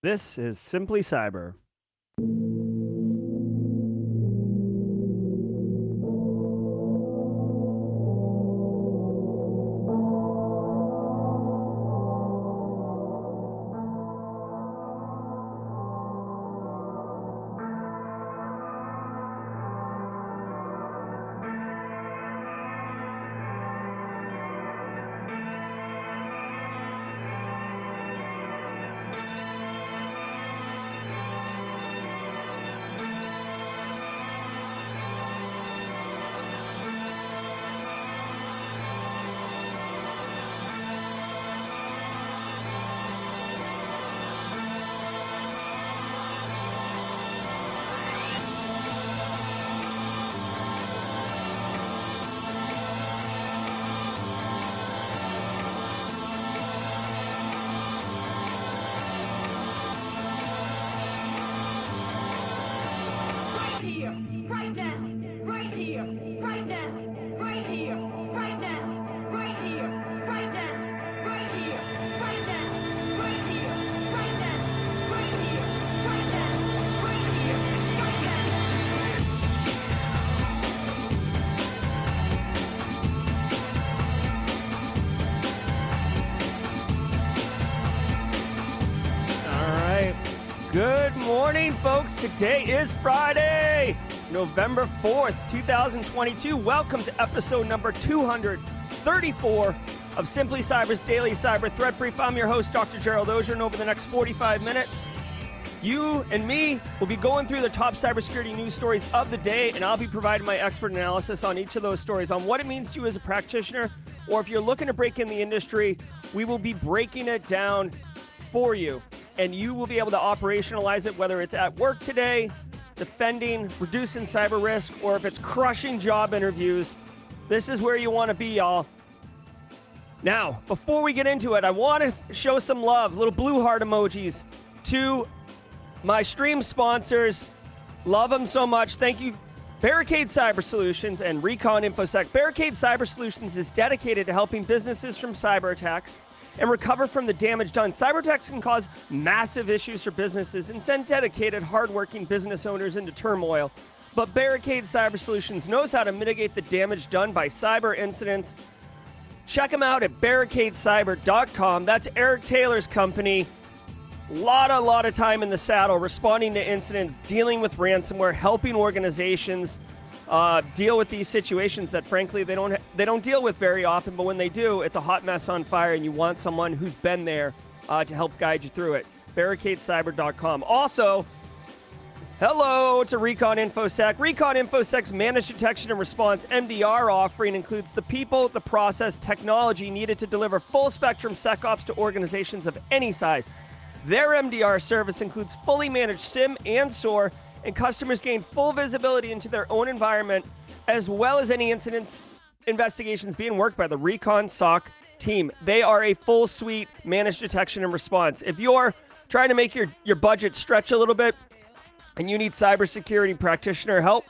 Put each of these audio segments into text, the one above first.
This is Simply Cyber. Folks. Today is Friday, November 4th, 2022. Welcome to episode number 234 of Simply Cyber's Daily Cyber Threat Brief. I'm your host, Dr. Gerald Auger, and over the next 45 minutes, you and me will be going through the top cybersecurity news stories of the day, and I'll be providing my expert analysis on each of those stories on what it means to you as a practitioner, or if you're looking to break in the industry, we will be breaking it down for you, and you will be able to operationalize it whether it's at work today, defending, reducing cyber risk, or if it's crushing job interviews. This is where you want to be, y'all. Now, before we get into it, I want to show some love, little blue heart emojis to my stream sponsors. Love them so much. Thank you. Barricade Cyber Solutions and Recon InfoSec. Barricade Cyber Solutions is dedicated to helping businesses from cyber attacks and recover from the damage done. Cyber attacks can cause massive issues for businesses and send dedicated, hardworking business owners into turmoil. But Barricade Cyber Solutions knows how to mitigate the damage done by cyber incidents Check them out at barricadecyber.com. That's Eric Taylor's company. Lot a lot of time in the saddle, responding to incidents, dealing with ransomware, helping organizations uh, deal with these situations that, frankly, they don't they don't deal with very often. But when they do, it's a hot mess on fire, and you want someone who's been there uh, to help guide you through it. Barricadecyber.com. Also, Hello to Recon InfoSec. Recon InfoSec's managed detection and response MDR offering includes the people, the process, technology needed to deliver full spectrum SecOps to organizations of any size. Their MDR service includes fully managed SIEM and SOAR, and customers gain full visibility into their own environment, as well as any incidents investigations being worked by the Recon SOC team. They are a full suite managed detection and response. If you're trying to make your, your budget stretch a little bit, and you need cybersecurity practitioner help,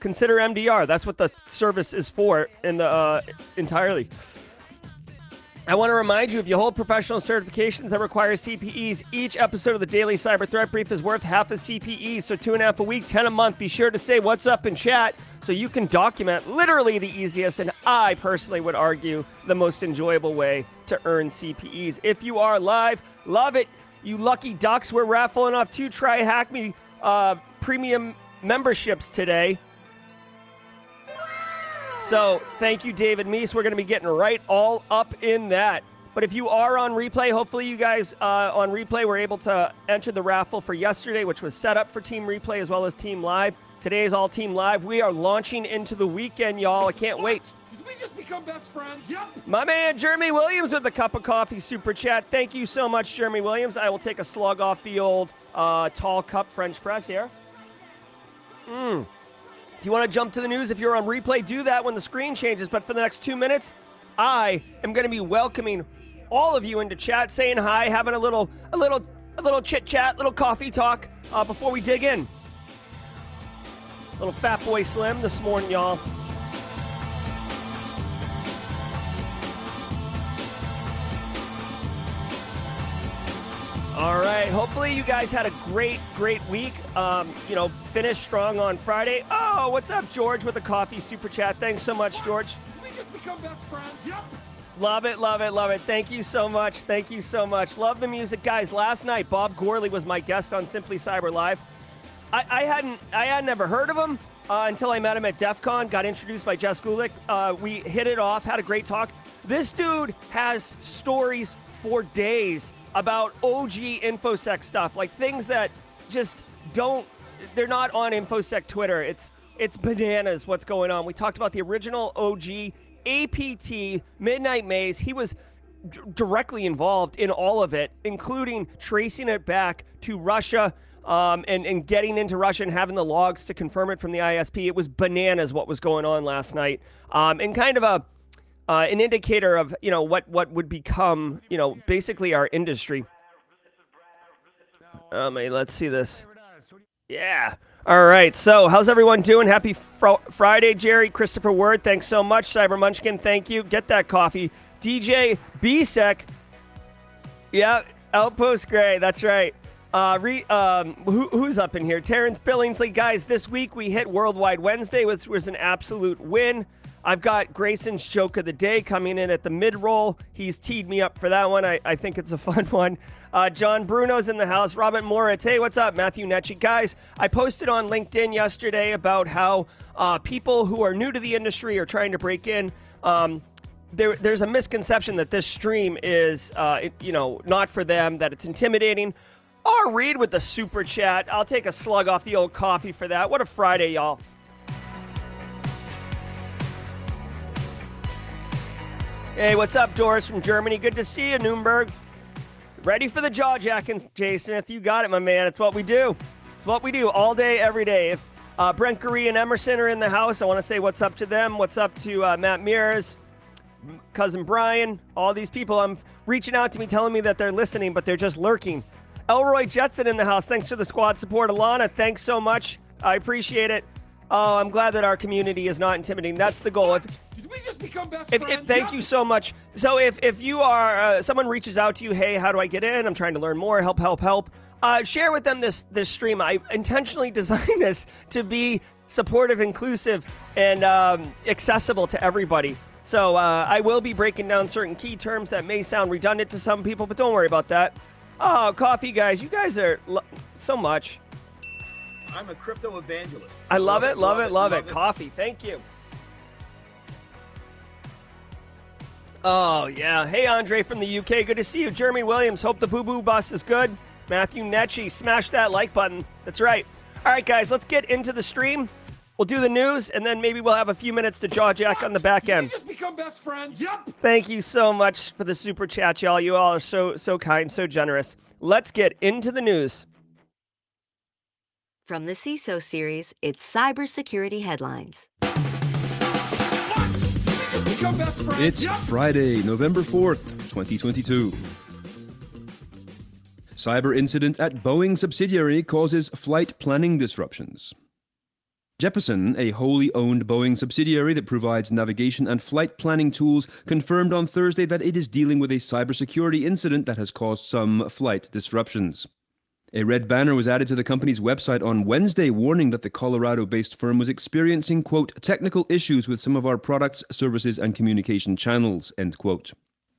consider MDR. That's what the service is for in the uh, entirely. I want to remind you if you hold professional certifications that require CPEs, each episode of the Daily Cyber Threat Brief is worth half a CPE. So, two and a half a week, 10 a month. Be sure to say what's up in chat so you can document literally the easiest and I personally would argue the most enjoyable way to earn CPEs. If you are live, love it. You lucky ducks, we're raffling off two Try Hack Me uh, premium memberships today. So thank you, David Meese. We're going to be getting right all up in that. But if you are on replay, hopefully you guys uh, on replay were able to enter the raffle for yesterday, which was set up for Team Replay as well as Team Live. Today is all Team Live. We are launching into the weekend, y'all. I can't wait. Did we just become best friends? Yep. My man Jeremy Williams with the cup of coffee super chat. Thank you so much, Jeremy Williams. I will take a slug off the old uh, tall cup French press here. Mm. If you want to jump to the news, if you're on replay, do that when the screen changes. But for the next two minutes, I am going to be welcoming all of you into chat, saying hi, having a little, a little, a little chit chat, little coffee talk uh, before we dig in. Little Fatboy Slim this morning, y'all. All right. Hopefully, you guys had a great, great week. Um, you know, finished strong on Friday. Oh, what's up, George, with the coffee super chat? Thanks so much, George. Did we just become best friends? Yep. Love it, love it, love it. Thank you so much. Thank you so much. Love the music, guys. Last night, Bob Gourley was my guest on Simply Cyber Live. I, I hadn't, I had never heard of him uh, until I met him at DEF CON. Got introduced by Jess Gulick. Uh, we hit it off, had a great talk. This dude has stories for days about OG infosec stuff, like things that just don't. They're not on infosec Twitter. It's it's bananas what's going on. We talked about the original OG APT Midnight Maze. He was d- directly involved in all of it, including tracing it back to Russia um, and, and getting into Russia and having the logs to confirm it from the ISP. It was bananas what was going on last night, um, and kind of a uh, an indicator of you know what what would become you know basically our industry. Um, let's see this. Yeah. All right. So, how's everyone doing? Happy fr- Friday, Jerry. Christopher Word, thanks so much. Cyber Munchkin, thank you. Get that coffee. DJ Bisek. Yeah, Outpost Gray. That's right. Uh, re, um, who, who's up in here? Terrence Billingsley. Guys, this week we hit Worldwide Wednesday, which was an absolute win. I've got Grayson's joke of the day coming in at the mid roll. He's teed me up for that one. I, I think it's a fun one. Uh, John Bruno's in the house. Robert Moritz. Hey, what's up? Matthew Netchie. Guys, I posted on LinkedIn yesterday about how uh, people who are new to the industry are trying to break in. Um, there, there's a misconception that this stream is, uh, it, you know, not for them, that it's intimidating. Or read with the super chat. I'll take a slug off the old coffee for that. What a Friday, y'all. Hey, what's up, Doris from Germany? Good to see you, Nuremberg. Ready for the jaw jackings, Jay Smith? You got it, my man. It's what we do. It's what we do all day, every day. If uh, Brent Gurry and Emerson are in the house, I want to say what's up to them. What's up to uh, Matt Mears, cousin Brian, all these people. I'm reaching out to me, telling me that they're listening, but they're just lurking. Elroy Jetson in the house. Thanks for the squad support. Alana, thanks so much. I appreciate it. Oh, I'm glad that our community is not intimidating. That's the goal. If, we just become best if, friends? if, thank Yep. you so much. So if if you are uh, someone reaches out to you, hey, how do I get in? I'm trying to learn more. Help, help, help. Uh, share with them this this stream. I intentionally designed this to be supportive, inclusive, and um, accessible to everybody. So uh, I will be breaking down certain key terms that may sound redundant to some people, but don't worry about that. Oh, coffee guys, you guys are lo- so much. I'm a crypto evangelist. I love it, love it, love it. Coffee, thank you. Oh, yeah. Hey, Andre from the UK. Good to see you. Jeremy Williams. Hope the boo boo bus is good. Matthew Netchie. Smash that like button. That's right. All right, guys, let's get into the stream. We'll do the news, and then maybe we'll have a few minutes to jaw jack on the back Did we end. just become best friends? Yep. Thank you so much for the super chat, y'all. You all are so, so kind, so generous. Let's get into the news. From the CISO series, it's cybersecurity headlines. Become best friends? It's Yep. Friday, November 4th, 2022. Cyber incident at Boeing subsidiary causes flight planning disruptions. Jeppesen, a wholly owned Boeing subsidiary that provides navigation and flight planning tools, confirmed on Thursday that it is dealing with a cybersecurity incident that has caused some flight disruptions. A red banner was added to the company's website on Wednesday, warning that the Colorado based firm was experiencing, quote, technical issues with some of our products, services, and communication channels, end quote.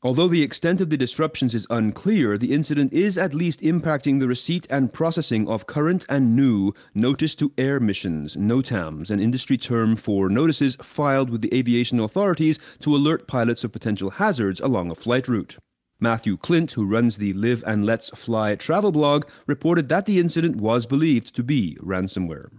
Although the extent of the disruptions is unclear, the incident is at least impacting the receipt and processing of current and new Notice to Air missions, NOTAMs, an industry term for notices filed with the aviation authorities to alert pilots of potential hazards along a flight route. Matthew Klint, who runs the Live and Let's Fly travel blog, reported that the incident was believed to be ransomware.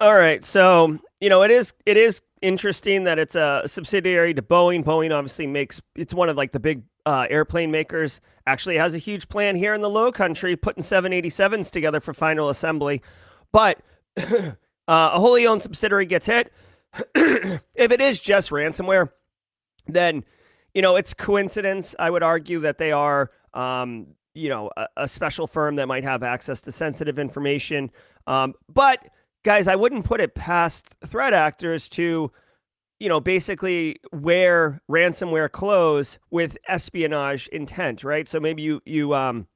All right, so you know it is it is interesting that it's a subsidiary to Boeing. Boeing obviously makes it's one of like the big uh, airplane makers. Actually, has a huge plan here in the Low Country, putting 787s together for final assembly. But uh, a wholly owned subsidiary gets hit. if it is just ransomware, then you know it's coincidence. I would argue that they are. Um, you know, a, a special firm that might have access to sensitive information. Um, but guys, I wouldn't put it past threat actors to, you know, basically wear ransomware clothes with espionage intent, right? So maybe you you um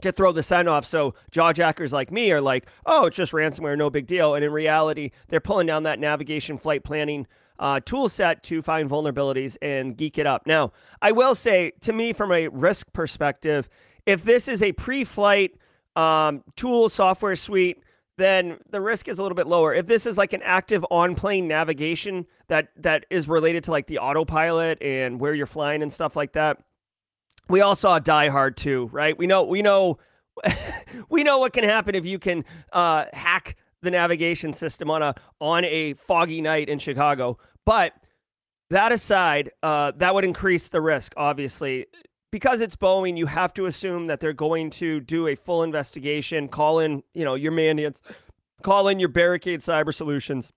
to throw the sign off. So jawjackers like me are like, oh, it's just ransomware, no big deal. And in reality, they're pulling down that navigation flight planning uh, tool set to find vulnerabilities and geek it up. Now, I will say, to me, from a risk perspective, if this is a pre-flight um, tool software suite, then the risk is a little bit lower. If this is like an active on-plane navigation that that is related to like the autopilot and where you're flying and stuff like that, we all saw Die Hard 2, right? We know we know we know what can happen if you can uh, hack the navigation system on a on a foggy night in Chicago. But that aside, uh, that would increase the risk, obviously. Because it's Boeing, you have to assume that they're going to do a full investigation, call in, you know, your Mandiants, call in your Barricade Cyber Solutions,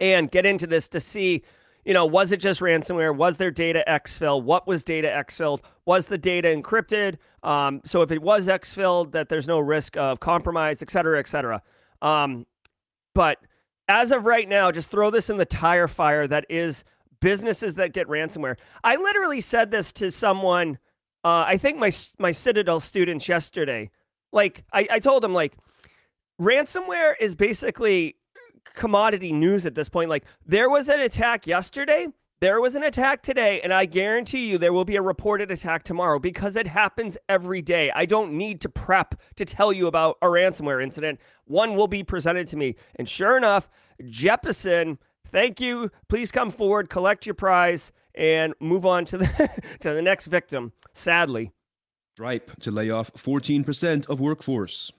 and get into this to see you know, was it just ransomware? Was there data exfil? What was data exfilled? Was the data encrypted? Um, so if it was exfilled, that there's no risk of compromise, et cetera, et cetera. Um, but as of right now, just throw this in the tire fire that is businesses that get ransomware. I literally said this to someone, uh, I think my my Citadel students yesterday. Like I, I told them like ransomware is basically commodity news at this point. Like there was an attack yesterday, there was an attack today, and I guarantee you there will be a reported attack tomorrow because it happens every day. I don't need to prep to tell you about a ransomware incident. One will be presented to me. And sure enough, Jeppesen, thank you. Please come forward, collect your prize, and move on to the to the next victim, sadly. Stripe to lay off 14% of workforce.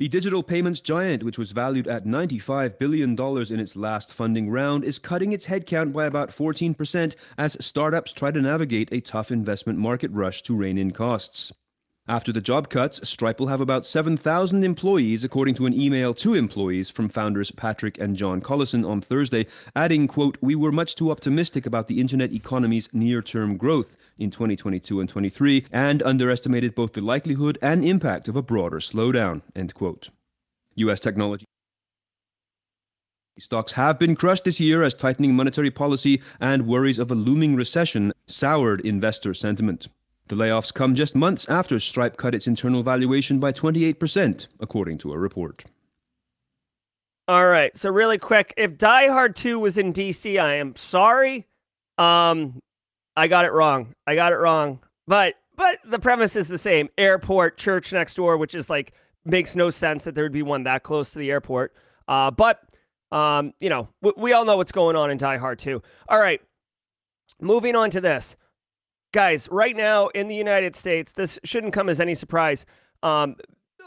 The digital payments giant, which was valued at $95 billion in its last funding round, is cutting its headcount by about 14% as startups try to navigate a tough investment market rush to rein in costs. After the job cuts, Stripe will have about 7,000 employees, according to an email to employees from founders Patrick and John Collison on Thursday, adding, quote, We were much too optimistic about the internet economy's near-term growth in 2022 and 23 and underestimated both the likelihood and impact of a broader slowdown, end quote. U.S. technology Stocks have been crushed this year as tightening monetary policy and worries of a looming recession soured investor sentiment. The layoffs come just months after Stripe cut its internal valuation by 28%, according to a report. All right. So really quick, if Die Hard 2 was in DC, I am sorry. Um I got it wrong. I got it wrong. But but the premise is the same. Airport, church next door, which is like makes no sense that there would be one that close to the airport. Uh but um, you know, we, we all know what's going on in Die Hard 2. All right. Moving on to this guys, right now in the United States, this shouldn't come as any surprise. Um,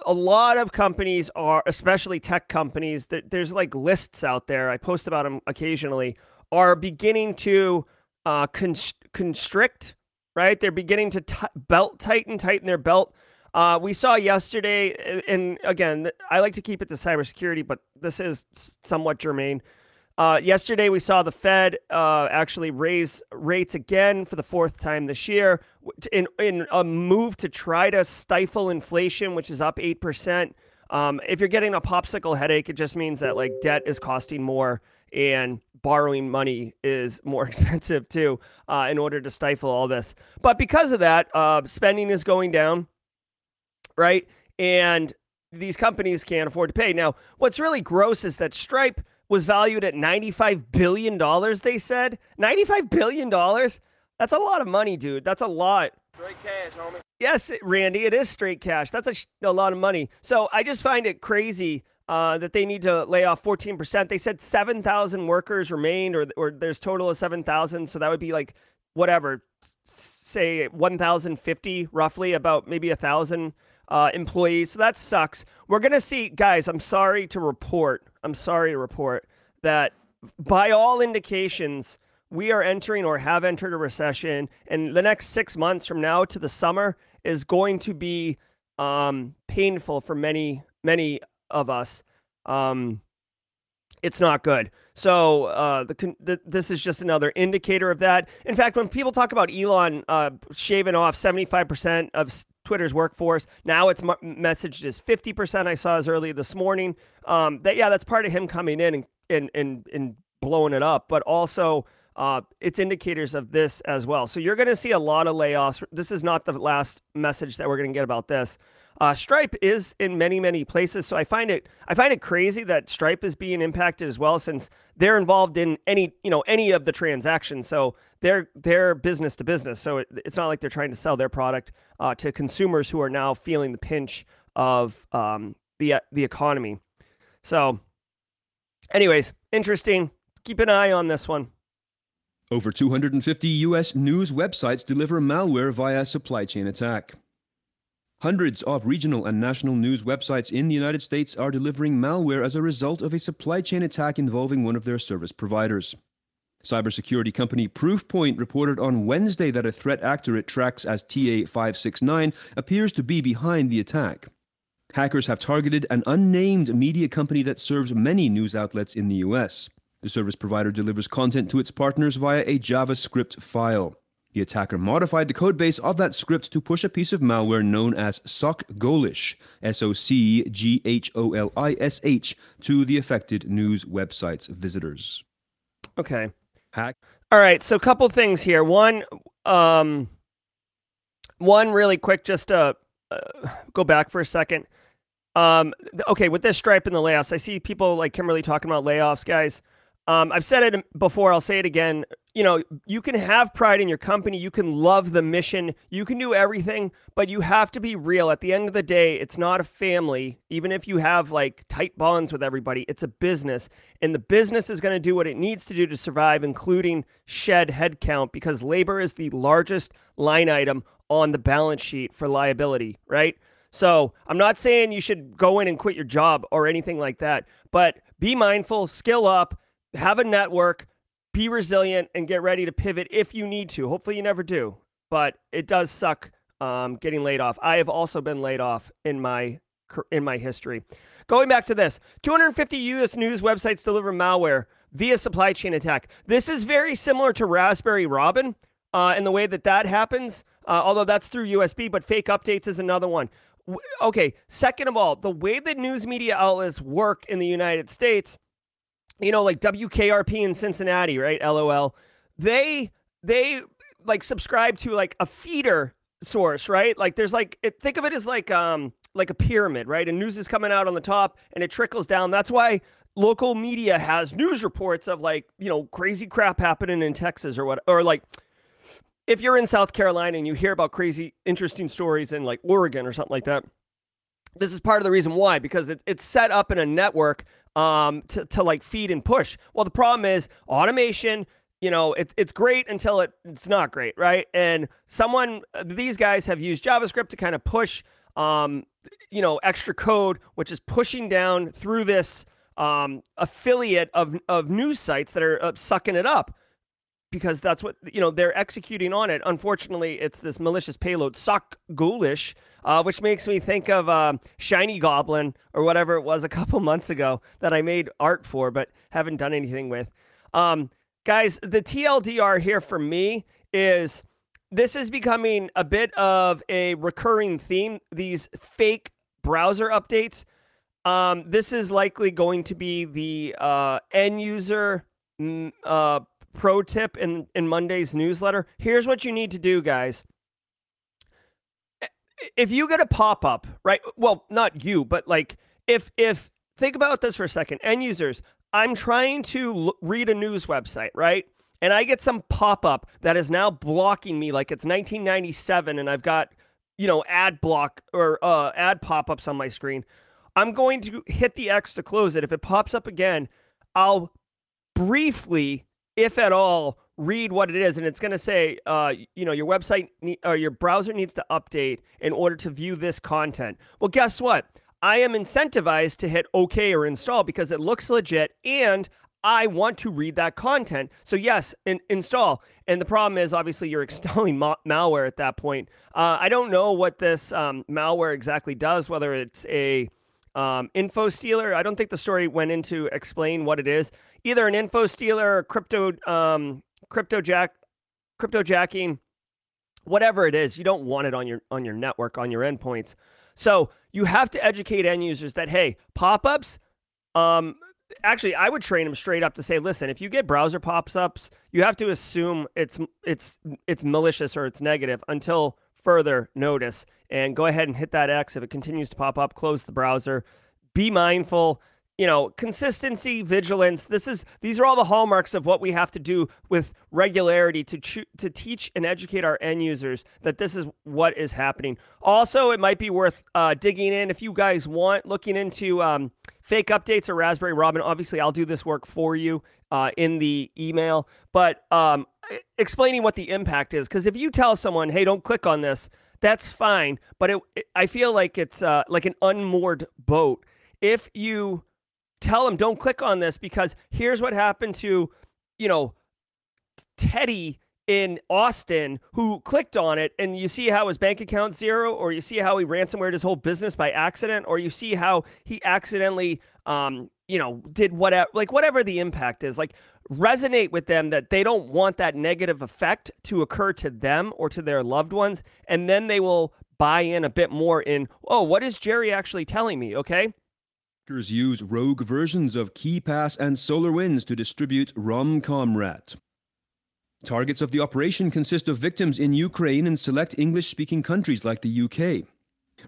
a lot of companies are, especially tech companies, that there's like lists out there. I post about them occasionally. Are beginning to uh, constrict, right? They're beginning to t- belt tighten, tighten their belt. Uh, we saw yesterday, and again, I like to keep it to cybersecurity, but this is somewhat germane. Uh, yesterday, we saw the Fed uh, actually raise rates again for the fourth time this year in, in a move to try to stifle inflation, which is up 8%. Um, if you're getting a popsicle headache, it just means that like debt is costing more and borrowing money is more expensive too uh, in order to stifle all this. But because of that, uh, spending is going down, right? And these companies can't afford to pay. Now, what's really gross is that Stripe – was valued at $95 billion, they said. $95 billion? That's a lot of money, dude. That's a lot. Straight cash, homie. Yes, Randy, it is straight cash. That's a, sh- a lot of money. So I just find it crazy uh, that they need to lay off 14%. They said 7,000 workers remained, or, or there's total of 7,000. So that would be like, whatever, say 1,050 roughly, about maybe a 1,000 uh, employees. So that sucks. We're going to see, guys, I'm sorry to report, I'm sorry to report that by all indications, we are entering or have entered a recession. And the next six months from now to the summer is going to be um, painful for many, many of us. Um, it's not good. So uh, the, the, this is just another indicator of that. In fact, when people talk about Elon uh, shaving off 75% of Twitter's workforce, now it's messaged as 50%. I saw as early this morning. Um, that yeah, that's part of him coming in and and and, and blowing it up, but also uh, it's indicators of this as well. So you're going to see a lot of layoffs. This is not the last message that we're going to get about this. Uh, Stripe is in many many places, so I find it I find it crazy that Stripe is being impacted as well, since they're involved in any you know any of the transactions. So they're they're business to business. So it, it's not like they're trying to sell their product uh, to consumers who are now feeling the pinch of um, the the economy. So, anyways, interesting. Keep an eye on this one. Over 250 US news websites deliver malware via supply chain attack. Hundreds of regional and national news websites in the United States are delivering malware as a result of a supply chain attack involving one of their service providers. Cybersecurity company Proofpoint reported on Wednesday that a threat actor it tracks as TA569 appears to be behind the attack. Hackers have targeted an unnamed media company that serves many news outlets in the US. The service provider delivers content to its partners via a JavaScript file. The attacker modified the codebase of that script to push a piece of malware known as SocGholish, S O C G H O L I S H, to the affected news website's visitors. Okay. Hack. All right. So a couple things here. One, um, one really quick, just to uh, go back for a second. Um, okay, with this stripe and the layoffs, I see people like Kimberly talking about layoffs, guys. Um, I've said it before. I'll say it again. You know, you can have pride in your company. You can love the mission. You can do everything, but you have to be real. At the end of the day, it's not a family. Even if you have like tight bonds with everybody, it's a business, and the business is going to do what it needs to do to survive, including shed headcount, because labor is the largest line item on the balance sheet for liability. Right. So I'm not saying you should go in and quit your job or anything like that, but be mindful, skill up have a network, be resilient, and get ready to pivot if you need to. Hopefully, you never do, but it does suck um, getting laid off. I have also been laid off in my in my history. Going back to this, 250 U.S. news websites deliver malware via supply chain attack. This is very similar to Raspberry Robin uh, in the way that that happens, uh, although that's through USB, but fake updates is another one. Okay, second of all, the way that news media outlets work in the United States you know, like WKRP in Cincinnati, right? LOL. They they like subscribe to like a feeder source, right? Like there's like it, think of it as like um like a pyramid, right? And news is coming out on the top and it trickles down. That's why local media has news reports of like, you know, crazy crap happening in Texas or what or like if you're in South Carolina and you hear about crazy interesting stories in like Oregon or something like that. This is part of the reason why because it, it's set up in a network um, to, to like feed and push. Well, the problem is automation. You know, it's it's great until it, it's not great, right? And someone, these guys have used JavaScript to kind of push, um, you know, extra code, which is pushing down through this um, affiliate of of news sites that are uh, sucking it up because that's what you know they're executing on it. Unfortunately, it's this malicious payload, sock ghoulish, uh, which makes me think of uh, Shiny Goblin or whatever it was a couple months ago that I made art for, but haven't done anything with. Um, guys, the TLDR here for me is this is becoming a bit of a recurring theme. These fake browser updates. Um, this is likely going to be the uh, end user mm, uh, pro tip in in Monday's newsletter. Here's what you need to do, guys. If you get a pop up, right? Well, not you, but like if if think about this for a second, end users. I'm trying to l- read a news website, right? And I get some pop up that is now blocking me like it's 1997 and I've got, you know, ad block or uh, ad pop ups on my screen. I'm going to hit the X to close it. If it pops up again, I'll briefly if at all, read what it is, and it's going to say, uh, you know, your website ne- or your browser needs to update in order to view this content. Well, guess what? I am incentivized to hit OK or install because it looks legit and I want to read that content. So yes, in, install. And the problem is obviously you're installing ma- malware at that point. Uh, I don't know what this um, malware exactly does, whether it's a um, info stealer. I don't think the story went into explain what it is. Either an info stealer or crypto um, crypto jack crypto jacking, whatever it is. You don't want it on your on your network on your endpoints. So you have to educate end users that hey, pop ups. Um, actually I would train them straight up to say, listen, if you get browser pops-ups, you have to assume it's it's it's malicious or it's negative until further notice, and go ahead and hit that X if it continues to pop up. Close the browser. Be mindful you know consistency vigilance. This is these are all the hallmarks of what we have to do with regularity to to teach and educate our end users that this is what is happening. Also it might be worth uh, digging in. If you guys want looking into um, fake updates or raspberry robin obviously i'll do this work for you uh, in the email. But um, explaining what the impact is because if you tell someone hey don't click on this that's fine. But it, it, i feel like it's uh, like an unmoored boat. If you tell him don't click on this because here's what happened to, you know, Teddy in Austin who clicked on it and you see how his bank account zero or you see how he ransomwared his whole business by accident or you see how he accidentally um you know did whatever like whatever the impact is like resonate with them that they don't want that negative effect to occur to them or to their loved ones and then they will buy in a bit more in oh what is Jerry actually telling me? Okay use rogue versions of KeePass and SolarWinds to distribute RomComRat. Targets of the operation consist of victims in Ukraine and select English speaking countries like the UK.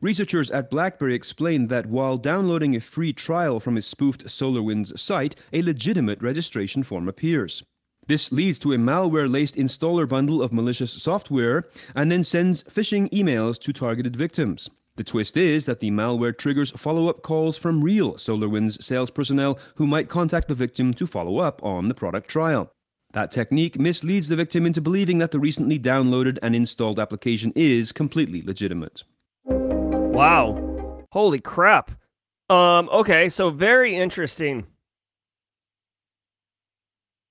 Researchers at BlackBerry explained that while downloading a free trial from a spoofed SolarWinds site, a legitimate registration form appears. This leads to a malware laced installer bundle of malicious software and then sends phishing emails to targeted victims. The twist is that the malware triggers follow up calls from real SolarWinds sales personnel who might contact the victim to follow up on the product trial. That technique misleads the victim into believing that the recently downloaded and installed application is completely legitimate. Wow. Holy crap. Um okay, so very interesting.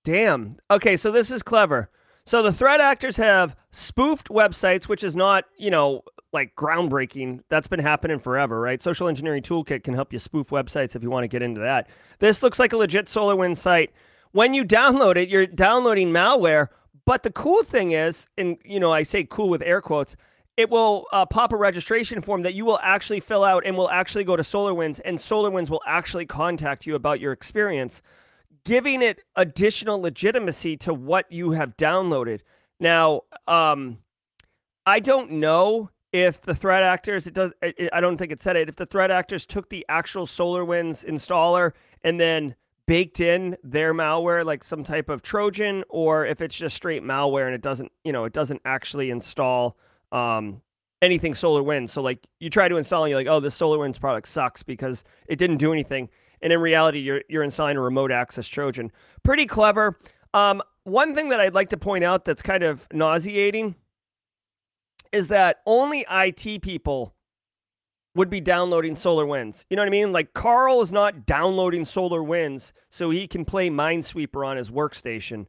Damn. Okay, so this is clever. So the threat actors have spoofed websites, which is not, you know, like groundbreaking. That's been happening forever, right? Social engineering toolkit can help you spoof websites if you want to get into that. This looks like a legit SolarWinds site. When you download it, you're downloading malware. But the cool thing is, and you know, I say cool with air quotes, it will uh, pop a registration form that you will actually fill out and will actually go to SolarWinds, and SolarWinds will actually contact you about your experience, giving it additional legitimacy to what you have downloaded. Now, um, I don't know if the threat actors it does it, i don't think it said it if the threat actors took the actual solarwinds installer and then baked in their malware like some type of trojan or if it's just straight malware and it doesn't you know it doesn't actually install um, anything solarwinds. So like you try to install and you're like oh this solarwinds product sucks because it didn't do anything. And in reality you're you're installing a remote access trojan. Pretty clever. Um, one thing that i'd like to point out that's kind of nauseating is that only IT people would be downloading Solar Winds. You know what I mean? Like Carl is not downloading Solar Winds so he can play Minesweeper on his workstation.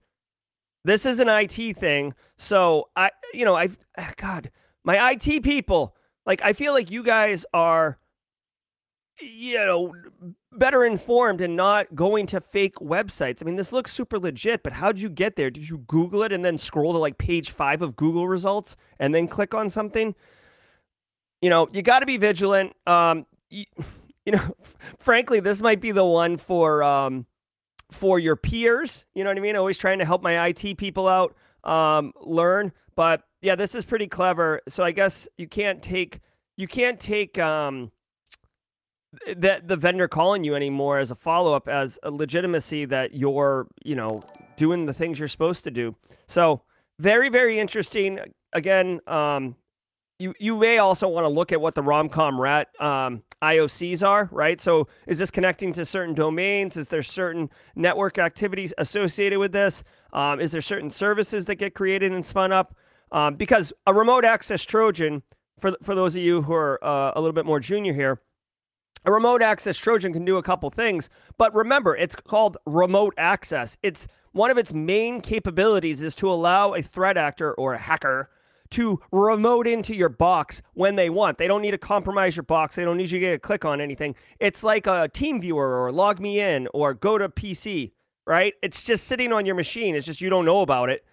This is an IT thing. So I you know, I've ah, God, my IT people, like I feel like you guys are you know better informed and not going to fake websites. I mean, this looks super legit, but how'd you get there? Did you Google it and then scroll to like page five of Google results and then click on something? You know, you got to be vigilant. Um, you, you know, frankly, this might be the one for um, for your peers. You know what I mean? Always trying to help my IT people out um, learn. But yeah, this is pretty clever. So I guess you can't take you can't take um, that the vendor calling you anymore as a follow up as a legitimacy that you're you know doing the things you're supposed to do. So very very interesting. Again, um, you you may also want to look at what the RomComRat um, IOCs are, right? So is this connecting to certain domains? Is there certain network activities associated with this? Um, is there certain services that get created and spun up? Um, because a remote access Trojan, for for those of you who are uh, a little bit more junior here, a remote access Trojan can do a couple things, but remember, it's called remote access. It's one of its main capabilities is to allow a threat actor or a hacker to remote into your box when they want. They don't need to compromise your box. They don't need you to get a click on anything. It's like a TeamViewer or LogMeIn or GoToPC, right? It's just sitting on your machine. It's just you don't know about it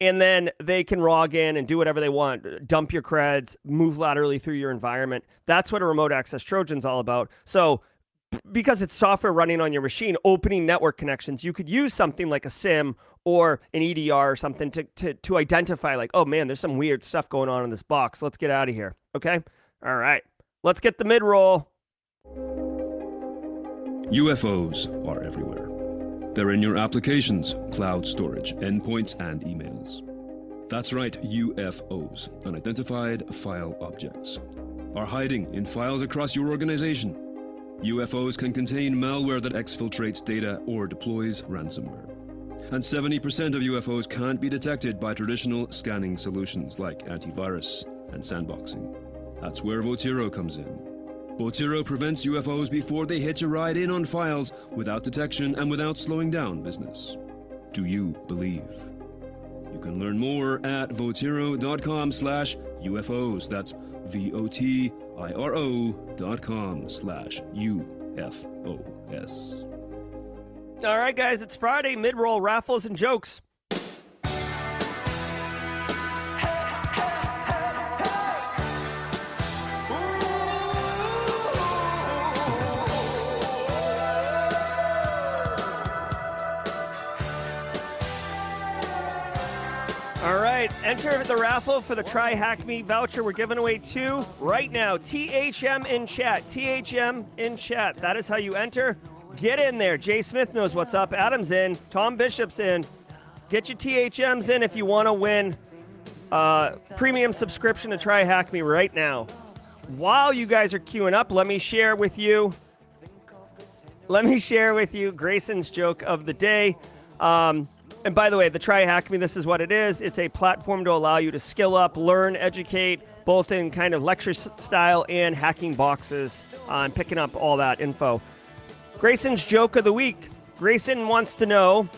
and then they can log in and do whatever they want dump your creds move laterally through your environment that's what a remote access trojan's all about so because it's software running on your machine, opening network connections. You could use something like a SIEM or an EDR or something to, to, to identify, like, oh man, there's some weird stuff going on in this box. Let's get out of here. Okay. All right. Let's get the mid roll. UFOs are everywhere. They're in your applications, cloud storage, endpoints, and emails. That's right, UFOs, unidentified file objects, are hiding in files across your organization. UFOs can contain malware that exfiltrates data or deploys ransomware. And 70% of UFOs can't be detected by traditional scanning solutions like antivirus and sandboxing. That's where Votiro comes in. Votiro prevents UFOs before they hitch a ride in on files without detection and without slowing down business. Do you believe? You can learn more at votiro.com slash UFOs. That's V-O-T-I-R-O dot com slash U-F-O-S. All right, guys, it's Friday, mid roll raffles and jokes. Right, enter the raffle for the Try Hack Me voucher. We're giving away two right now. THM in chat. THM in chat. That is how you enter. Get in there. Jay Smith knows what's up. Adam's in. Tom Bishop's in. Get your THMs in if you want to win uh, premium subscription to Try Hack Me right now. While you guys are queuing up, let me share with you. Let me share with you Grayson's joke of the day. Um, and by the way, the Try Hack Me, this is what it is. It's a platform to allow you to skill up, learn, educate, both in kind of lecture style and hacking boxes, and picking up all that info. Grayson's joke of the week. Grayson wants to know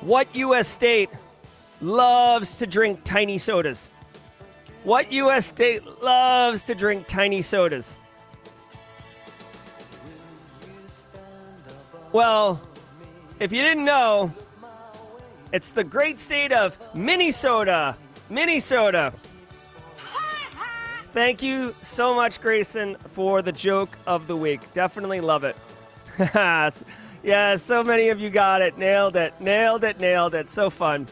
what U.S. state loves to drink tiny sodas? What U.S. state loves to drink tiny sodas? Well, if you didn't know, it's the great state of Minnesota. Minnesota. Thank you so much, Grayson, for the joke of the week. Definitely love it. yeah, so many of you got it. Nailed it. Nailed it. Nailed it. So fun.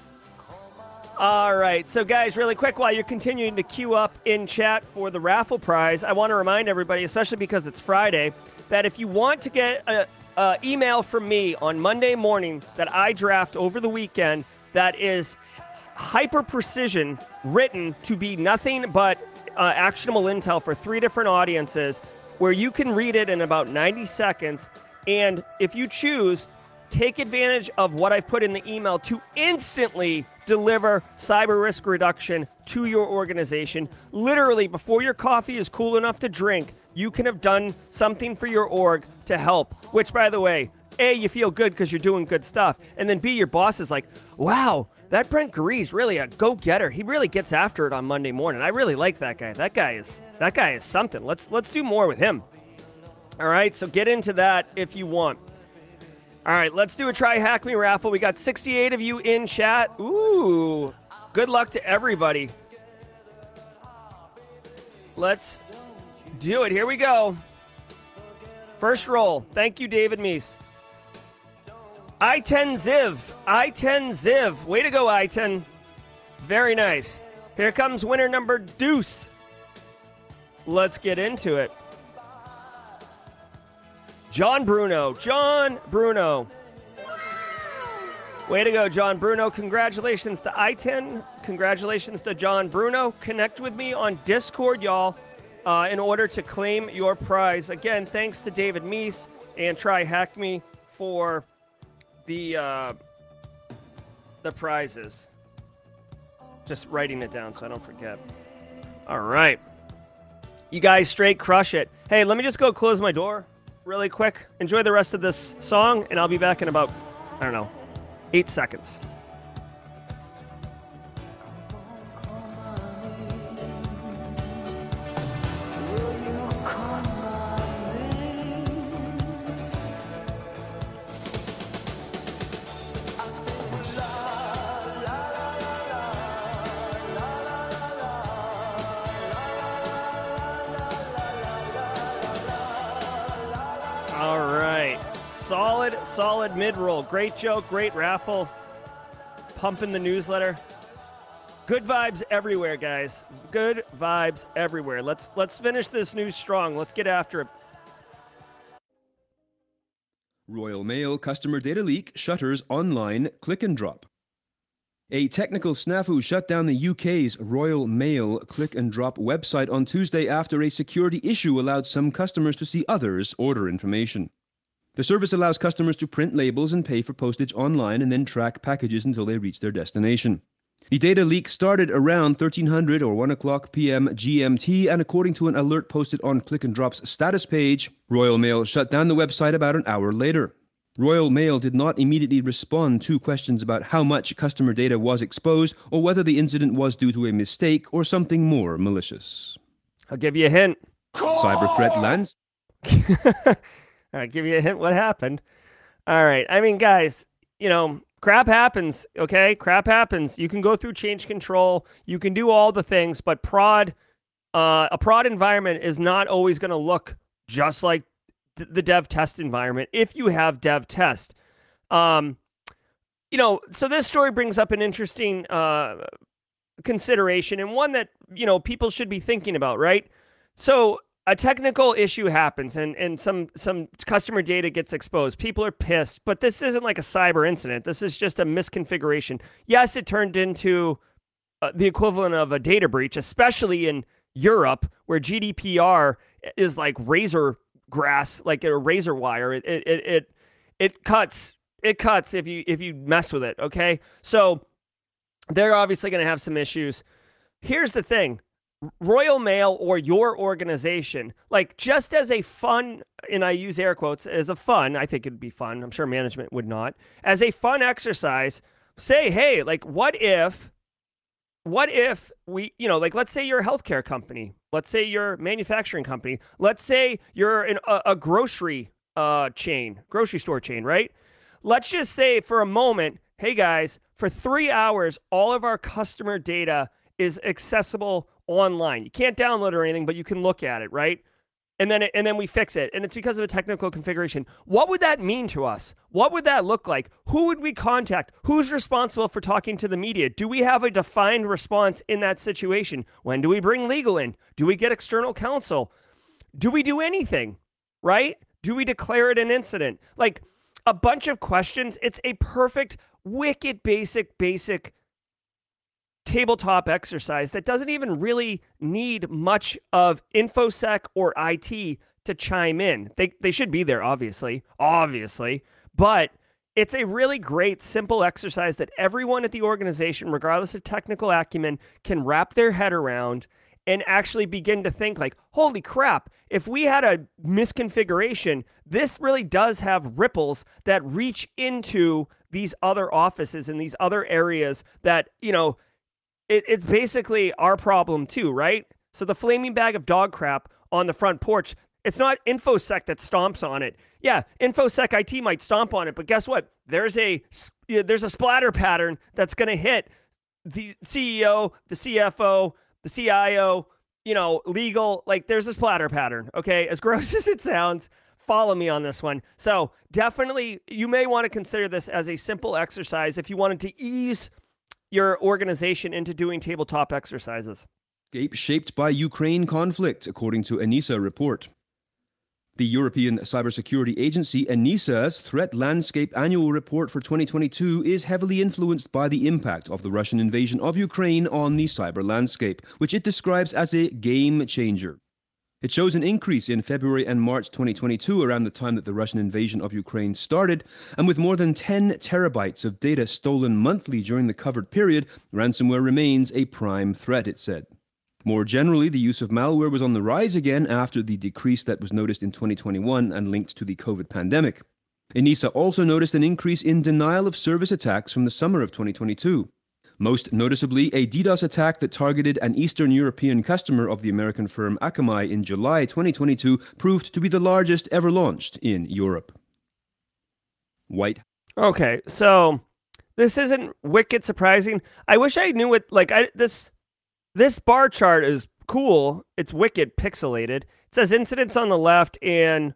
All right. So, guys, really quick, while you're continuing to queue up in chat for the raffle prize, I want to remind everybody, especially because it's Friday, that if you want to get a, a email from me on Monday morning that I draft over the weekend that is hyper precision written to be nothing but uh, actionable intel for three different audiences where you can read it in about 90 seconds. And if you choose take advantage of what i've put in the email to instantly deliver cyber risk reduction to your organization. Literally before your coffee is cool enough to drink you can have done something for your org to help which by the way a you feel good because you're doing good stuff and then b your boss is like wow that Brent Garee's really a go-getter. He really gets after it on Monday morning. I really like that guy. That guy is that guy is something. Let's let's do more with him. All right, so get into that if you want. All right, let's do a try hack me raffle. We got 68 of you in chat. Ooh, good luck to everybody. Let's do it. Here we go. First roll. Thank you, David Meese. I-10 Ziv. I-10 Ziv. Way to go, I-10. Very nice. Here comes winner number deuce. Let's get into it. John Bruno. John Bruno. Way to go, John Bruno. Congratulations to I-10. Congratulations to John Bruno. Connect with me on Discord, y'all, uh, in order to claim your prize. Again, thanks to David Meese and Try Hack Me for the uh, the prizes. Just writing it down so I don't forget. All right. You guys straight crush it. Hey, let me just go close my door really quick. Enjoy the rest of this song, and I'll be back in about, I don't know, eight seconds. Great joke, great raffle. Pumping the newsletter. Good vibes everywhere, guys. Good vibes everywhere. Let's let's finish this news strong. Let's get after it. Royal Mail customer data leak shutters online click and drop. A technical snafu shut down the UK's Royal Mail click and drop website on Tuesday after a security issue allowed some customers to see others' order information. The service allows customers to print labels and pay for postage online and then track packages until they reach their destination. The data leak started around 1300 or 1 o'clock p.m. GMT, and according to an alert posted on Click and Drop's status page, Royal Mail shut down the website about an hour later. Royal Mail did not immediately respond to questions about how much customer data was exposed or whether the incident was due to a mistake or something more malicious. I'll give you a hint. Cyber threat lands. I'll give you a hint what happened. All right. I mean, guys, you know, crap happens, okay? Crap happens. You can go through change control, you can do all the things, but prod uh, a prod environment is not always going to look just like th- the dev test environment if you have dev test. Um, you know, so this story brings up an interesting uh, consideration and one that, you know, people should be thinking about, right? So a technical issue happens and and some some customer data gets exposed. People are pissed but this isn't like a cyber incident. This is just a misconfiguration. Yes it turned into uh, the equivalent of a data breach especially in europe where gdpr is like razor grass like a razor wire. It it it it, it cuts it cuts if you if you mess with it okay? So they're obviously going to have some issues. Here's the thing Royal Mail or your organization, like just as a fun, and I use air quotes as a fun, I think it'd be fun. I'm sure management would not. As a fun exercise, say, hey, like, what if, what if we, you know, like, let's say you're a healthcare company, let's say you're a manufacturing company, let's say you're a, a grocery uh, chain, grocery store chain, right? Let's just say for a moment, hey guys, for three hours, all of our customer data is accessible online. You can't download or anything, but you can look at it, right? And then it, and then we fix it, and it's because of a technical configuration. What would that mean to us? What would that look like? Who would we contact? Who's responsible for talking to the media? Do we have a defined response in that situation? When do we bring legal in? Do we get external counsel? Do we do anything? Right? Do we declare it an incident? Like a bunch of questions. It's a perfect, wicked, basic, basic tabletop exercise that doesn't even really need much of infosec or IT to chime in. They they should be there obviously, obviously, but it's a really great simple exercise that everyone at the organization regardless of technical acumen can wrap their head around and actually begin to think like, "Holy crap, if we had a misconfiguration, this really does have ripples that reach into these other offices and these other areas that, you know, it, it's basically our problem too, right? So the flaming bag of dog crap on the front porch, it's not InfoSec that stomps on it. Yeah, InfoSec IT might stomp on it, but guess what? There's a there's a splatter pattern that's going to hit the CEO, the CFO, the CIO, you know, legal. Like there's a splatter pattern. Okay, as gross as it sounds, follow me on this one. So definitely, you may want to consider this as a simple exercise if you wanted to ease your organization into doing tabletop exercises? Shaped by Ukraine conflict, according to ENISA report. The European Cybersecurity Agency ENISA's Threat Landscape Annual Report for 2022 is heavily influenced by the impact of the Russian invasion of Ukraine on the cyber landscape, which it describes as a game changer. It shows an increase in February and March 2022, around the time that the Russian invasion of Ukraine started, and with more than 10 terabytes of data stolen monthly during the covered period, ransomware remains a prime threat, it said. More generally, the use of malware was on the rise again after the decrease that was noticed in 2021 and linked to the COVID pandemic. ENISA also noticed an increase in denial of service attacks from the summer of 2022. Most noticeably, a DDoS attack that targeted an Eastern European customer of the American firm Akamai in July 2022 proved to be the largest ever launched in Europe. White. Okay, so this isn't wicked surprising. I wish I knew it. Like I this this bar chart is cool. It's wicked pixelated. It says incidents on the left and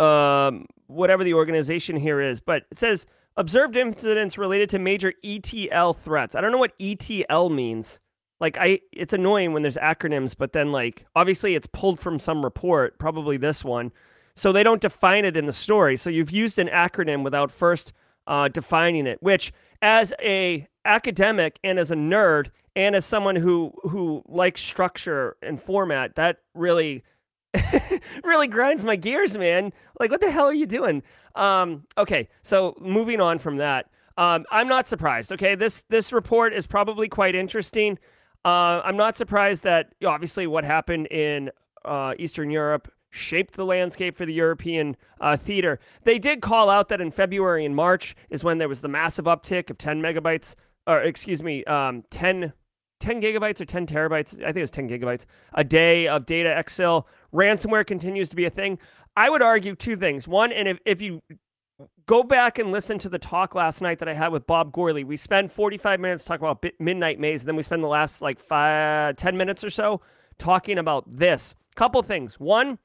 um, whatever the organization here is, but it says observed incidents related to major ETL threats. I don't know what ETL means. Like I it's annoying when there's acronyms, but then like obviously it's pulled from some report, probably this one. So they don't define it in the story. So you've used an acronym without first uh, defining it, which as a academic and as a nerd and as someone who who likes structure and format, that really really grinds my gears, man. Like, what the hell are you doing? Um, okay, so moving on from that, um, I'm not surprised. Okay, this this report is probably quite interesting. Uh, I'm not surprised that obviously what happened in uh, Eastern Europe shaped the landscape for the European uh, theater. They did call out that in February and March is when there was the massive uptick of 10 megabytes, or excuse me, um, 10 10 gigabytes or 10 terabytes, I think it was 10 gigabytes a day of data exfil. Ransomware continues to be a thing. I would argue two things. One, and if, if you go back and listen to the talk last night that I had with Bob Gourley, we spent 45 minutes talking about Midnight Maze, and then we spend the last like five, 10 minutes or so talking about this. Couple things. One,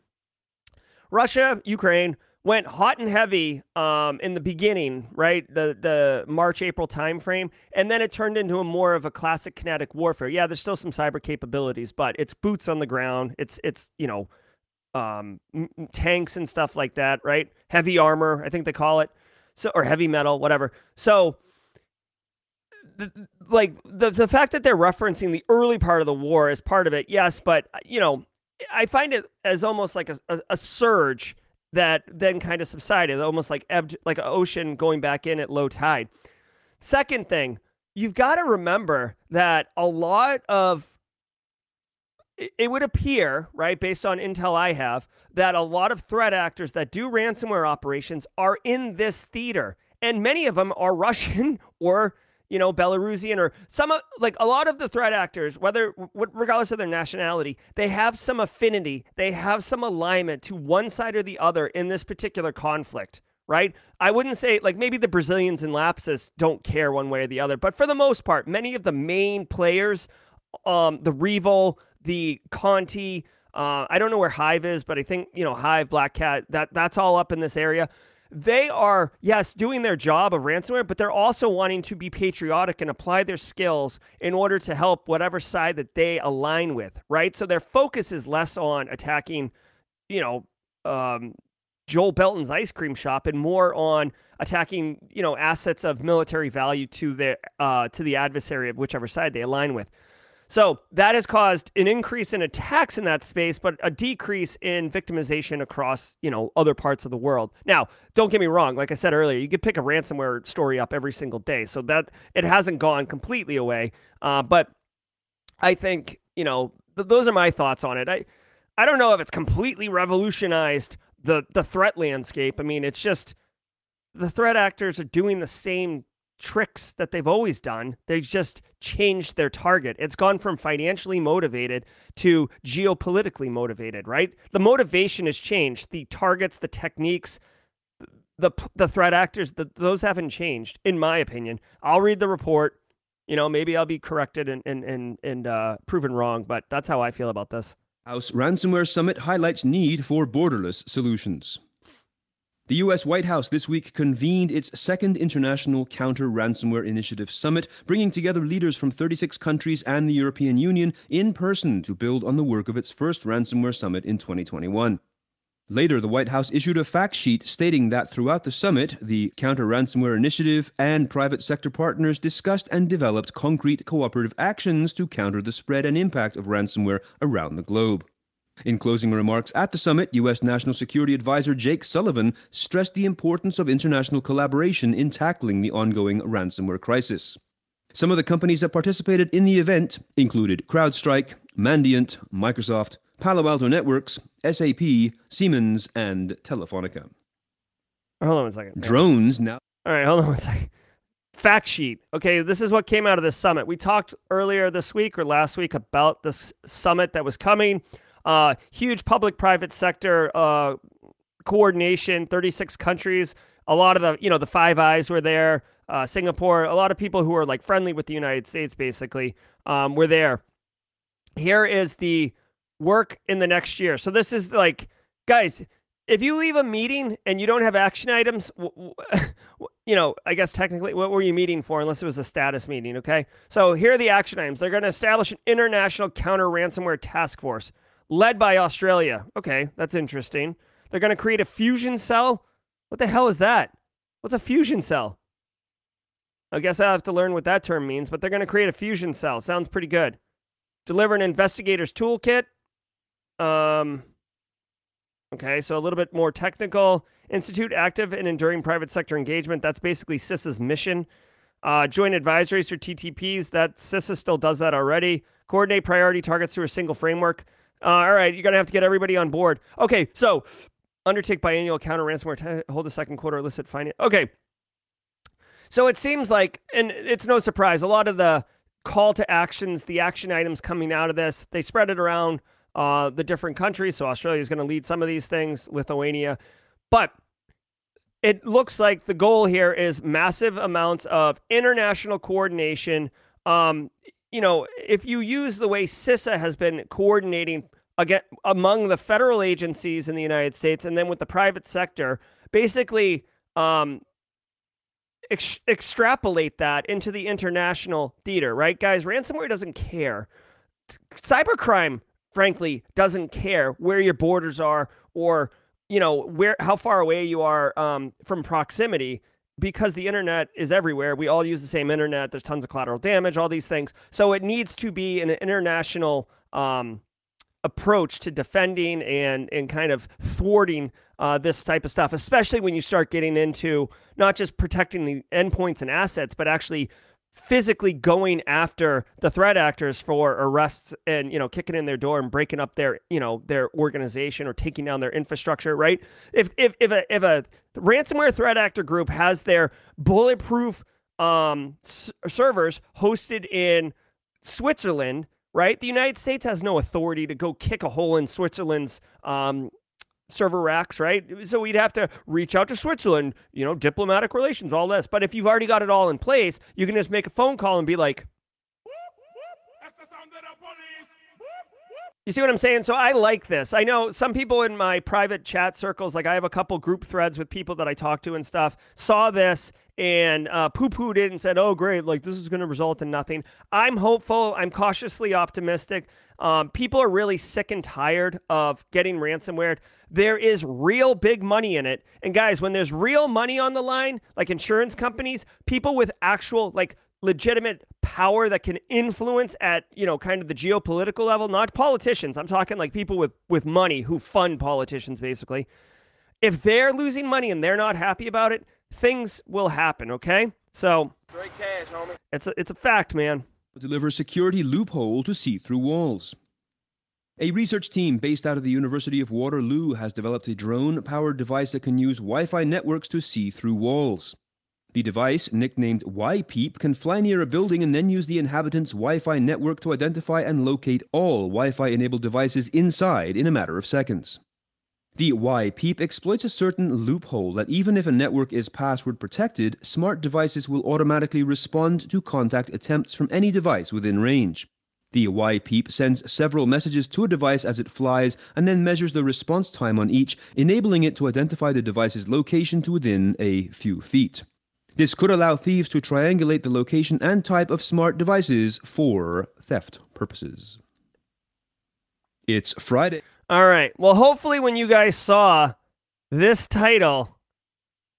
Russia, Ukraine, went hot and heavy um, in the beginning, right? The the March April timeframe, and then it turned into a more of a classic kinetic warfare. Yeah, there's still some cyber capabilities, but it's boots on the ground. It's it's you know um, tanks and stuff like that, right? Heavy armor, I think they call it, so or heavy metal, whatever. So. The, like the the fact that they're referencing the early part of the war as part of it, yes, but you know, I find it as almost like a, a, a surge that then kind of subsided, almost like ebbed, like an ocean going back in at low tide. Second thing, you've got to remember that a lot of it would appear, right, based on intel I have, that a lot of threat actors that do ransomware operations are in this theater, and many of them are Russian or you know, Belarusian or some like a lot of the threat actors, whether regardless of their nationality, they have some affinity, they have some alignment to one side or the other in this particular conflict, right? I wouldn't say like maybe the Brazilians and Lapsus don't care one way or the other, but for the most part, many of the main players, um, the REvil, the Conti, uh, I don't know where Hive is, but I think you know Hive, Black Cat, that that's all up in this area they are, yes, doing their job of ransomware, but they're also wanting to be patriotic and apply their skills in order to help whatever side that they align with, right? So their focus is less on attacking, you know, um, Joel Belton's ice cream shop and more on attacking, you know, assets of military value to the uh, to the adversary of whichever side they align with. So that has caused an increase in attacks in that space, but a decrease in victimization across, you know, other parts of the world. Now, don't get me wrong. Like I said earlier, you could pick a ransomware story up every single day, so that it hasn't gone completely away. Uh, but I think, you know, th- those are my thoughts on it. I, I don't know if it's completely revolutionized the the threat landscape. I mean, it's just the threat actors are doing the same tricks that they've always done—they've just changed their target. It's gone from financially motivated to geopolitically motivated, right? The motivation has changed. The targets, the techniques, the the threat actors, the, those haven't changed, in my opinion. I'll read the report. You know, maybe I'll be corrected and and and, and uh, proven wrong, but that's how I feel about this. House Ransomware Summit highlights need for borderless solutions. The US White House this week convened its second International Counter Ransomware Initiative Summit, bringing together leaders from 36 countries and the European Union in person to build on the work of its first ransomware summit in 2021. Later, the White House issued a fact sheet stating that throughout the summit, the Counter Ransomware Initiative and private sector partners discussed and developed concrete cooperative actions to counter the spread and impact of ransomware around the globe. In closing remarks at the summit, U.S. National Security Advisor Jake Sullivan stressed the importance of international collaboration in tackling the ongoing ransomware crisis. Some of the companies that participated in the event included CrowdStrike, Mandiant, Microsoft, Palo Alto Networks, SAP, Siemens, and Telefonica. Hold on a second. Drones now. All right, hold on one second. Fact sheet. Okay, this is what came out of this summit. We talked earlier this week or last week about this summit that was coming. Uh, huge public private sector uh, coordination, 36 countries. A lot of the, you know, the Five Eyes were there. Uh, Singapore, a lot of people who are like friendly with the United States, basically, um, were there. Here is the work in the next year. So this is like, guys, if you leave a meeting and you don't have action items, you know, I guess technically, what were you meeting for? Unless it was a status meeting, okay? So here are the action items. They're going to establish an international counter ransomware task force led by Australia. Okay, that's interesting. They're going to create a fusion cell. What the hell is that? What's a fusion cell? I guess I'll have to learn what that term means, but they're going to create a fusion cell. Sounds pretty good. Deliver an investigator's toolkit. Um, okay, so a little bit more technical. Institute active and enduring private sector engagement. That's basically CISA's mission. Uh, joint advisories or TTPs. That CISA still does that already. Coordinate priority targets through a single framework. Uh, all right, you're gonna have to get everybody on board. Okay, so undertake biannual counter ransomware. T- hold a second quarter illicit finance. Okay, so it seems like, and it's no surprise, a lot of the call to actions, the action items coming out of this, they spread it around uh, the different countries. So Australia is going to lead some of these things, Lithuania, but it looks like the goal here is massive amounts of international coordination. Um, you know, if you use the way CISA has been coordinating again among the federal agencies in the United States and then with the private sector, basically um, ex- extrapolate that into the international theater, right, guys? Ransomware doesn't care. Cybercrime, frankly, doesn't care where your borders are or you know where how far away you are um, from proximity because the internet is everywhere. We all use the same internet. There's tons of collateral damage, all these things. So it needs to be an international um, approach to defending and and kind of thwarting uh, this type of stuff, especially when you start getting into not just protecting the endpoints and assets, but actually physically going after the threat actors for arrests and you know kicking in their door and breaking up their you know their organization or taking down their infrastructure right? If if if a if a ransomware threat actor group has their bulletproof um s- servers hosted in Switzerland right? The United States has no authority to go kick a hole in Switzerland's um server racks, right? So we'd have to reach out to Switzerland, you know, diplomatic relations, all this. But if you've already got it all in place, you can just make a phone call and be like, you see what I'm saying? So I like this. I know some people in my private chat circles, like I have a couple group threads with people that I talk to and stuff, saw this and uh, poo pooed it and said, oh, great, like this is going to result in nothing. I'm hopeful. I'm cautiously optimistic. Um, people are really sick and tired of getting ransomware. There is real big money in it. And guys, when there's real money on the line, like insurance companies, people with actual, like, legitimate power that can influence at you know kind of the geopolitical level not politicians i'm talking like people with with money who fund politicians basically if they're losing money and they're not happy about it things will happen okay so Straight cash, homie. it's a, it's a fact man deliver security loophole to see through walls. A research team based out of the University of Waterloo has developed a drone powered device that can use Wi Fi networks to see through walls. The device, nicknamed Wi-Peep, can fly near a building and then use the inhabitants' Wi Fi network to identify and locate all Wi Fi enabled devices inside in a matter of seconds. The Wi-Peep exploits a certain loophole that even if a network is password protected, smart devices will automatically respond to contact attempts from any device within range. The Wi-Peep sends several messages to a device as it flies and then measures the response time on each, enabling it to identify the device's location to within a few feet. This could allow thieves to triangulate the location and type of smart devices for theft purposes. It's Friday. all right well hopefully when you guys saw this title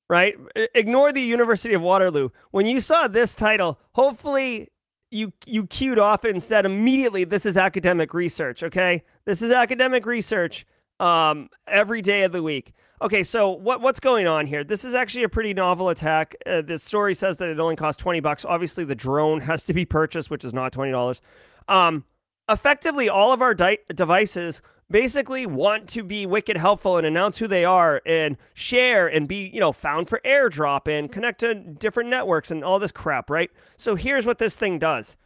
right ignore the university of waterloo when you saw this title hopefully you you queued off and said immediately this is academic research okay? This is academic research um, every day of the week. Okay so what what's going on here? This is actually a pretty novel attack. Uh, the story says that it only costs 20 bucks. Obviously the drone has to be purchased which is not $20 um, effectively all of our di- devices basically want to be wicked helpful and announce who they are and share and be you know found for airdrop and connect to different networks and all this crap right? So here's what this thing does.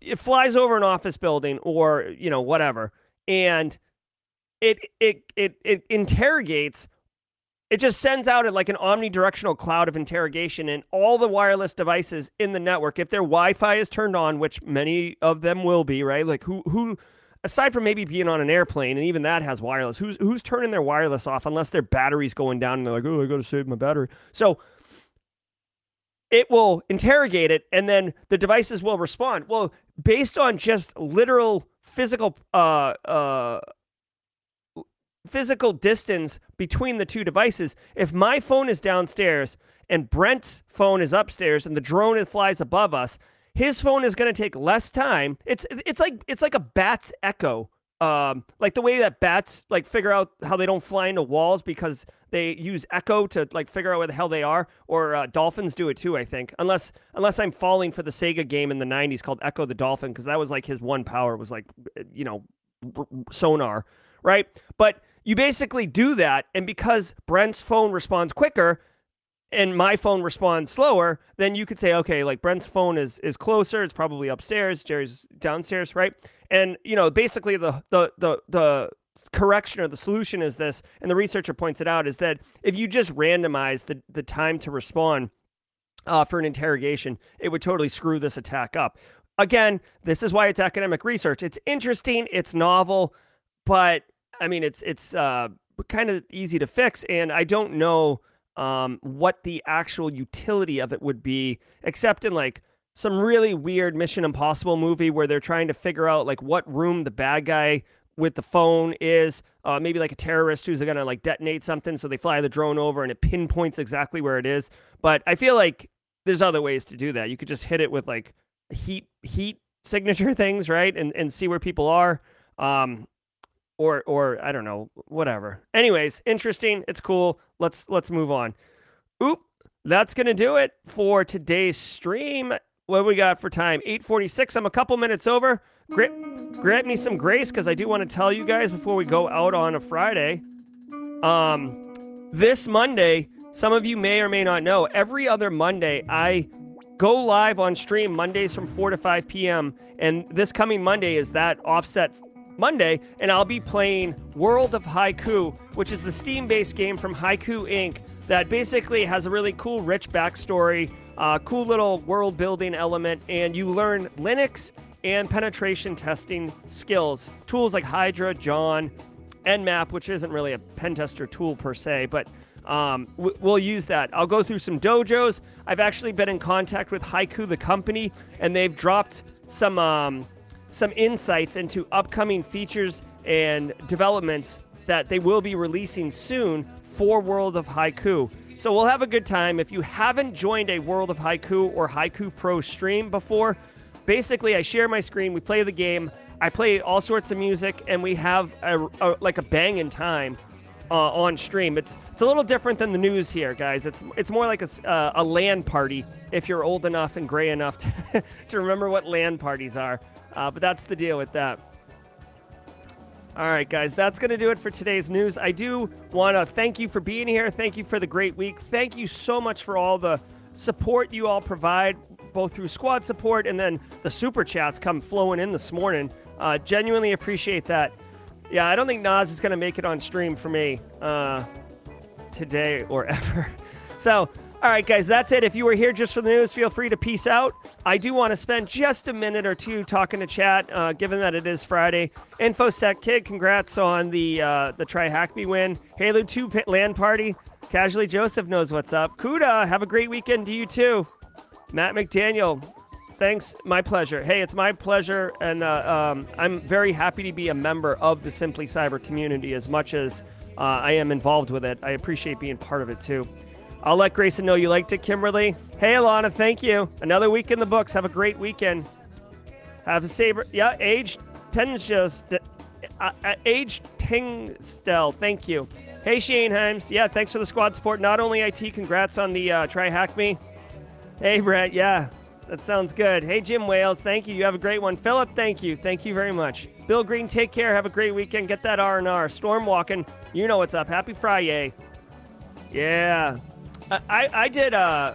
It flies over an office building or you know whatever and it it it it interrogates it just sends out like an omnidirectional cloud of interrogation and all the wireless devices in the network. If their wi-fi is turned on which many of them will be right? Like who who aside from maybe being on an airplane, and even that has wireless. Who's who's turning their wireless off unless their battery's going down and they're like, oh, I got to save my battery. So it will interrogate it, and then the devices will respond. Well, based on just literal physical uh uh physical distance between the two devices. If my phone is downstairs and Brent's phone is upstairs and the drone flies above us, his phone is going to take less time. It's it's like it's like a bat's echo. Um, like the way that bats like figure out how they don't fly into walls because they use echo to like figure out where the hell they are. Or uh, dolphins do it too, I think. Unless unless I'm falling for the Sega game in the '90s called Ecco the Dolphin because that was like his one power was like you know r- sonar, right? But you basically do that, and because Brent's phone responds quicker, and my phone responds slower, then you could say, okay, like Brent's phone is is closer, it's probably upstairs, Jerry's downstairs, right? And you know, basically the the the the correction or the solution is this, and the researcher points it out, is that if you just randomize the the time to respond uh, for an interrogation, it would totally screw this attack up. Again, this is why it's academic research. It's interesting, it's novel, but I mean, it's it's uh, kind of easy to fix, and I don't know um, what the actual utility of it would be, except in like some really weird Mission Impossible movie where they're trying to figure out like what room the bad guy with the phone is. Uh, maybe like a terrorist who's gonna like detonate something, so they fly the drone over and it pinpoints exactly where it is. But I feel like there's other ways to do that. You could just hit it with like heat heat signature things, right? And and see where people are. Um, or or I don't know, whatever. Anyways, interesting. It's cool. Let's let's move on. Oop, that's gonna do it for today's stream. What we got for time? 846. I'm a couple minutes over. Grant, grant me some grace because I do want to tell you guys before we go out on a Friday. Um, this Monday, some of you may or may not know, every other Monday, I go live on stream Mondays from 4 to 5 p.m. And this coming Monday is that offset Monday, and I'll be playing World of Haiku, which is the Steam based game from Haiku Inc. that basically has a really cool, rich backstory, uh, cool little world building element, and you learn Linux and penetration testing skills. Tools like Hydra, John, Nmap, which isn't really a pen tester tool per se, but um, we'll use that. I'll go through some dojos. I've actually been in contact with Haiku, the company, and they've dropped some um, some insights into upcoming features and developments that they will be releasing soon for World of Haiku. So we'll have a good time. If you haven't joined a World of Haiku or Haiku Pro stream before, basically I share my screen, we play the game, I play all sorts of music, and we have a, a like a banging time uh, on stream. It's it's a little different than the news here, guys. It's it's more like a, uh, a LAN party if you're old enough and gray enough to, to remember what LAN parties are. Uh, but that's the deal with that. All right, guys, that's going to do it for today's news. I do want to thank you for being here. Thank you for the great week. Thank you so much for all the support you all provide, both through squad support and then the super chats come flowing in this morning. Uh, genuinely appreciate that. Yeah, I don't think Nas is going to make it on stream for me uh, today or ever. So, all right, guys, that's it. If you were here just for the news, feel free to peace out. I do want to spend just a minute or two talking to chat, uh, given that it is Friday. InfoSec Kid, congrats on the uh, the Try Hack Me win. Halo 2 pit LAN party. Casually Joseph knows what's up. Kuda, have a great weekend to you too. Matt McDaniel, thanks. My pleasure. Hey, it's my pleasure, and uh, um, I'm very happy to be a member of the Simply Cyber community as much as uh, I am involved with it. I appreciate being part of it too. I'll let Grayson know you liked it, Kimberly. Hey, Alana, thank you. Another week in the books. Have a great weekend. Have a saber. Yeah, age tens just uh, uh, age Tingstel. Thank you. Hey, Shane Himes. Yeah, thanks for the squad support. Not only IT, congrats on the uh, try hack me. Hey, Brett. Yeah, that sounds good. Hey, Jim Wales. Thank you. You have a great one. Philip. Thank you. Thank you very much. Bill Green. Take care. Have a great weekend. Get that R and R. Storm walking. You know what's up. Happy Friday. Yeah. I, I, did uh,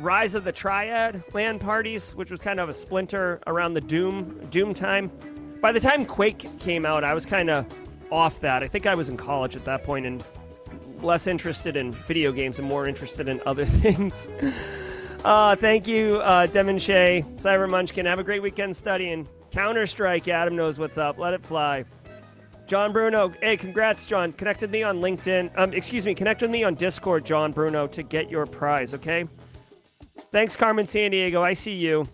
Rise of the Triad LAN parties, which was kind of a splinter around the Doom Doom time. By the time Quake came out, I was kind of off that. I think I was in college at that point and less interested in video games and more interested in other things. uh, thank you, uh, Devin Shea, Cyber Munchkin. Have a great weekend studying. Counter Strike. Adam knows what's up. Let it fly. John Bruno. Hey, congrats, John. Connected me on LinkedIn. Um, excuse me. Connect with me on Discord, John Bruno, to get your prize. Okay. Thanks, Carmen Sandiego. I see you.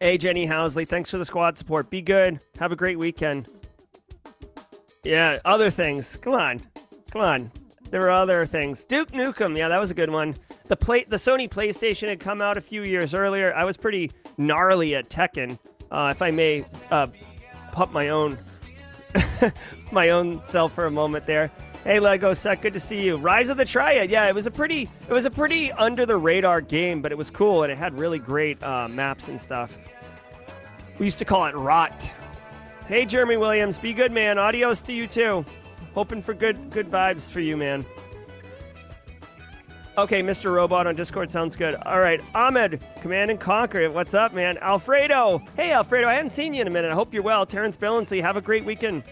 Hey, Jenny Housley. Thanks for the squad support. Be good. Have a great weekend. Yeah, other things. Come on. Come on. There were other things. Duke Nukem. Yeah, that was a good one. The play, the Sony PlayStation had come out a few years earlier. I was pretty gnarly at Tekken, uh, if I may uh, pump my own my own self for a moment there. Hey Lego set, good to see you. Rise of the Triad, yeah, it was a pretty it was a pretty under the radar game, but it was cool and it had really great uh, maps and stuff. We used to call it Rot. Hey Jeremy Williams, be good man. Adios to you too. Hoping for good good vibes for you, man. Okay, Mr. Robot on Discord sounds good. All right, Ahmed, Command and Conquer. What's up, man? Alfredo. Hey, Alfredo, I haven't seen you in a minute. I hope you're well. Terrence Billingsley, have a great weekend.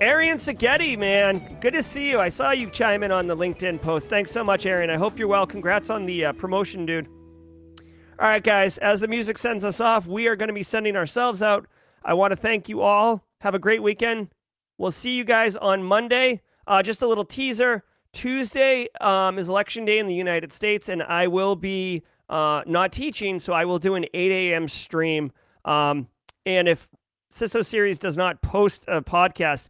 Arian Sagetti, man, good to see you. I saw you chime in on the LinkedIn post. Thanks so much, Arian. I hope you're well. Congrats on the uh, promotion, dude. All right, guys, as the music sends us off, we are going to be sending ourselves out. I want to thank you all. Have a great weekend. We'll see you guys on Monday. Uh, just a little teaser. Tuesday um, is election day in the United States, and I will be uh, not teaching, so I will do an 8 a.m. stream. Um, and if CISO Series does not post a podcast,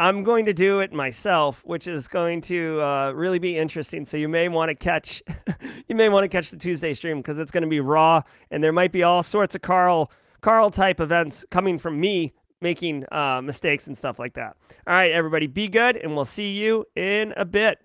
I'm going to do it myself, which is going to uh, really be interesting. So you may want to catch, you may want to catch the Tuesday stream because it's going to be raw, and there might be all sorts of Carl Carl type events coming from me making uh, mistakes and stuff like that. All right, everybody, be good, and we'll see you in a bit.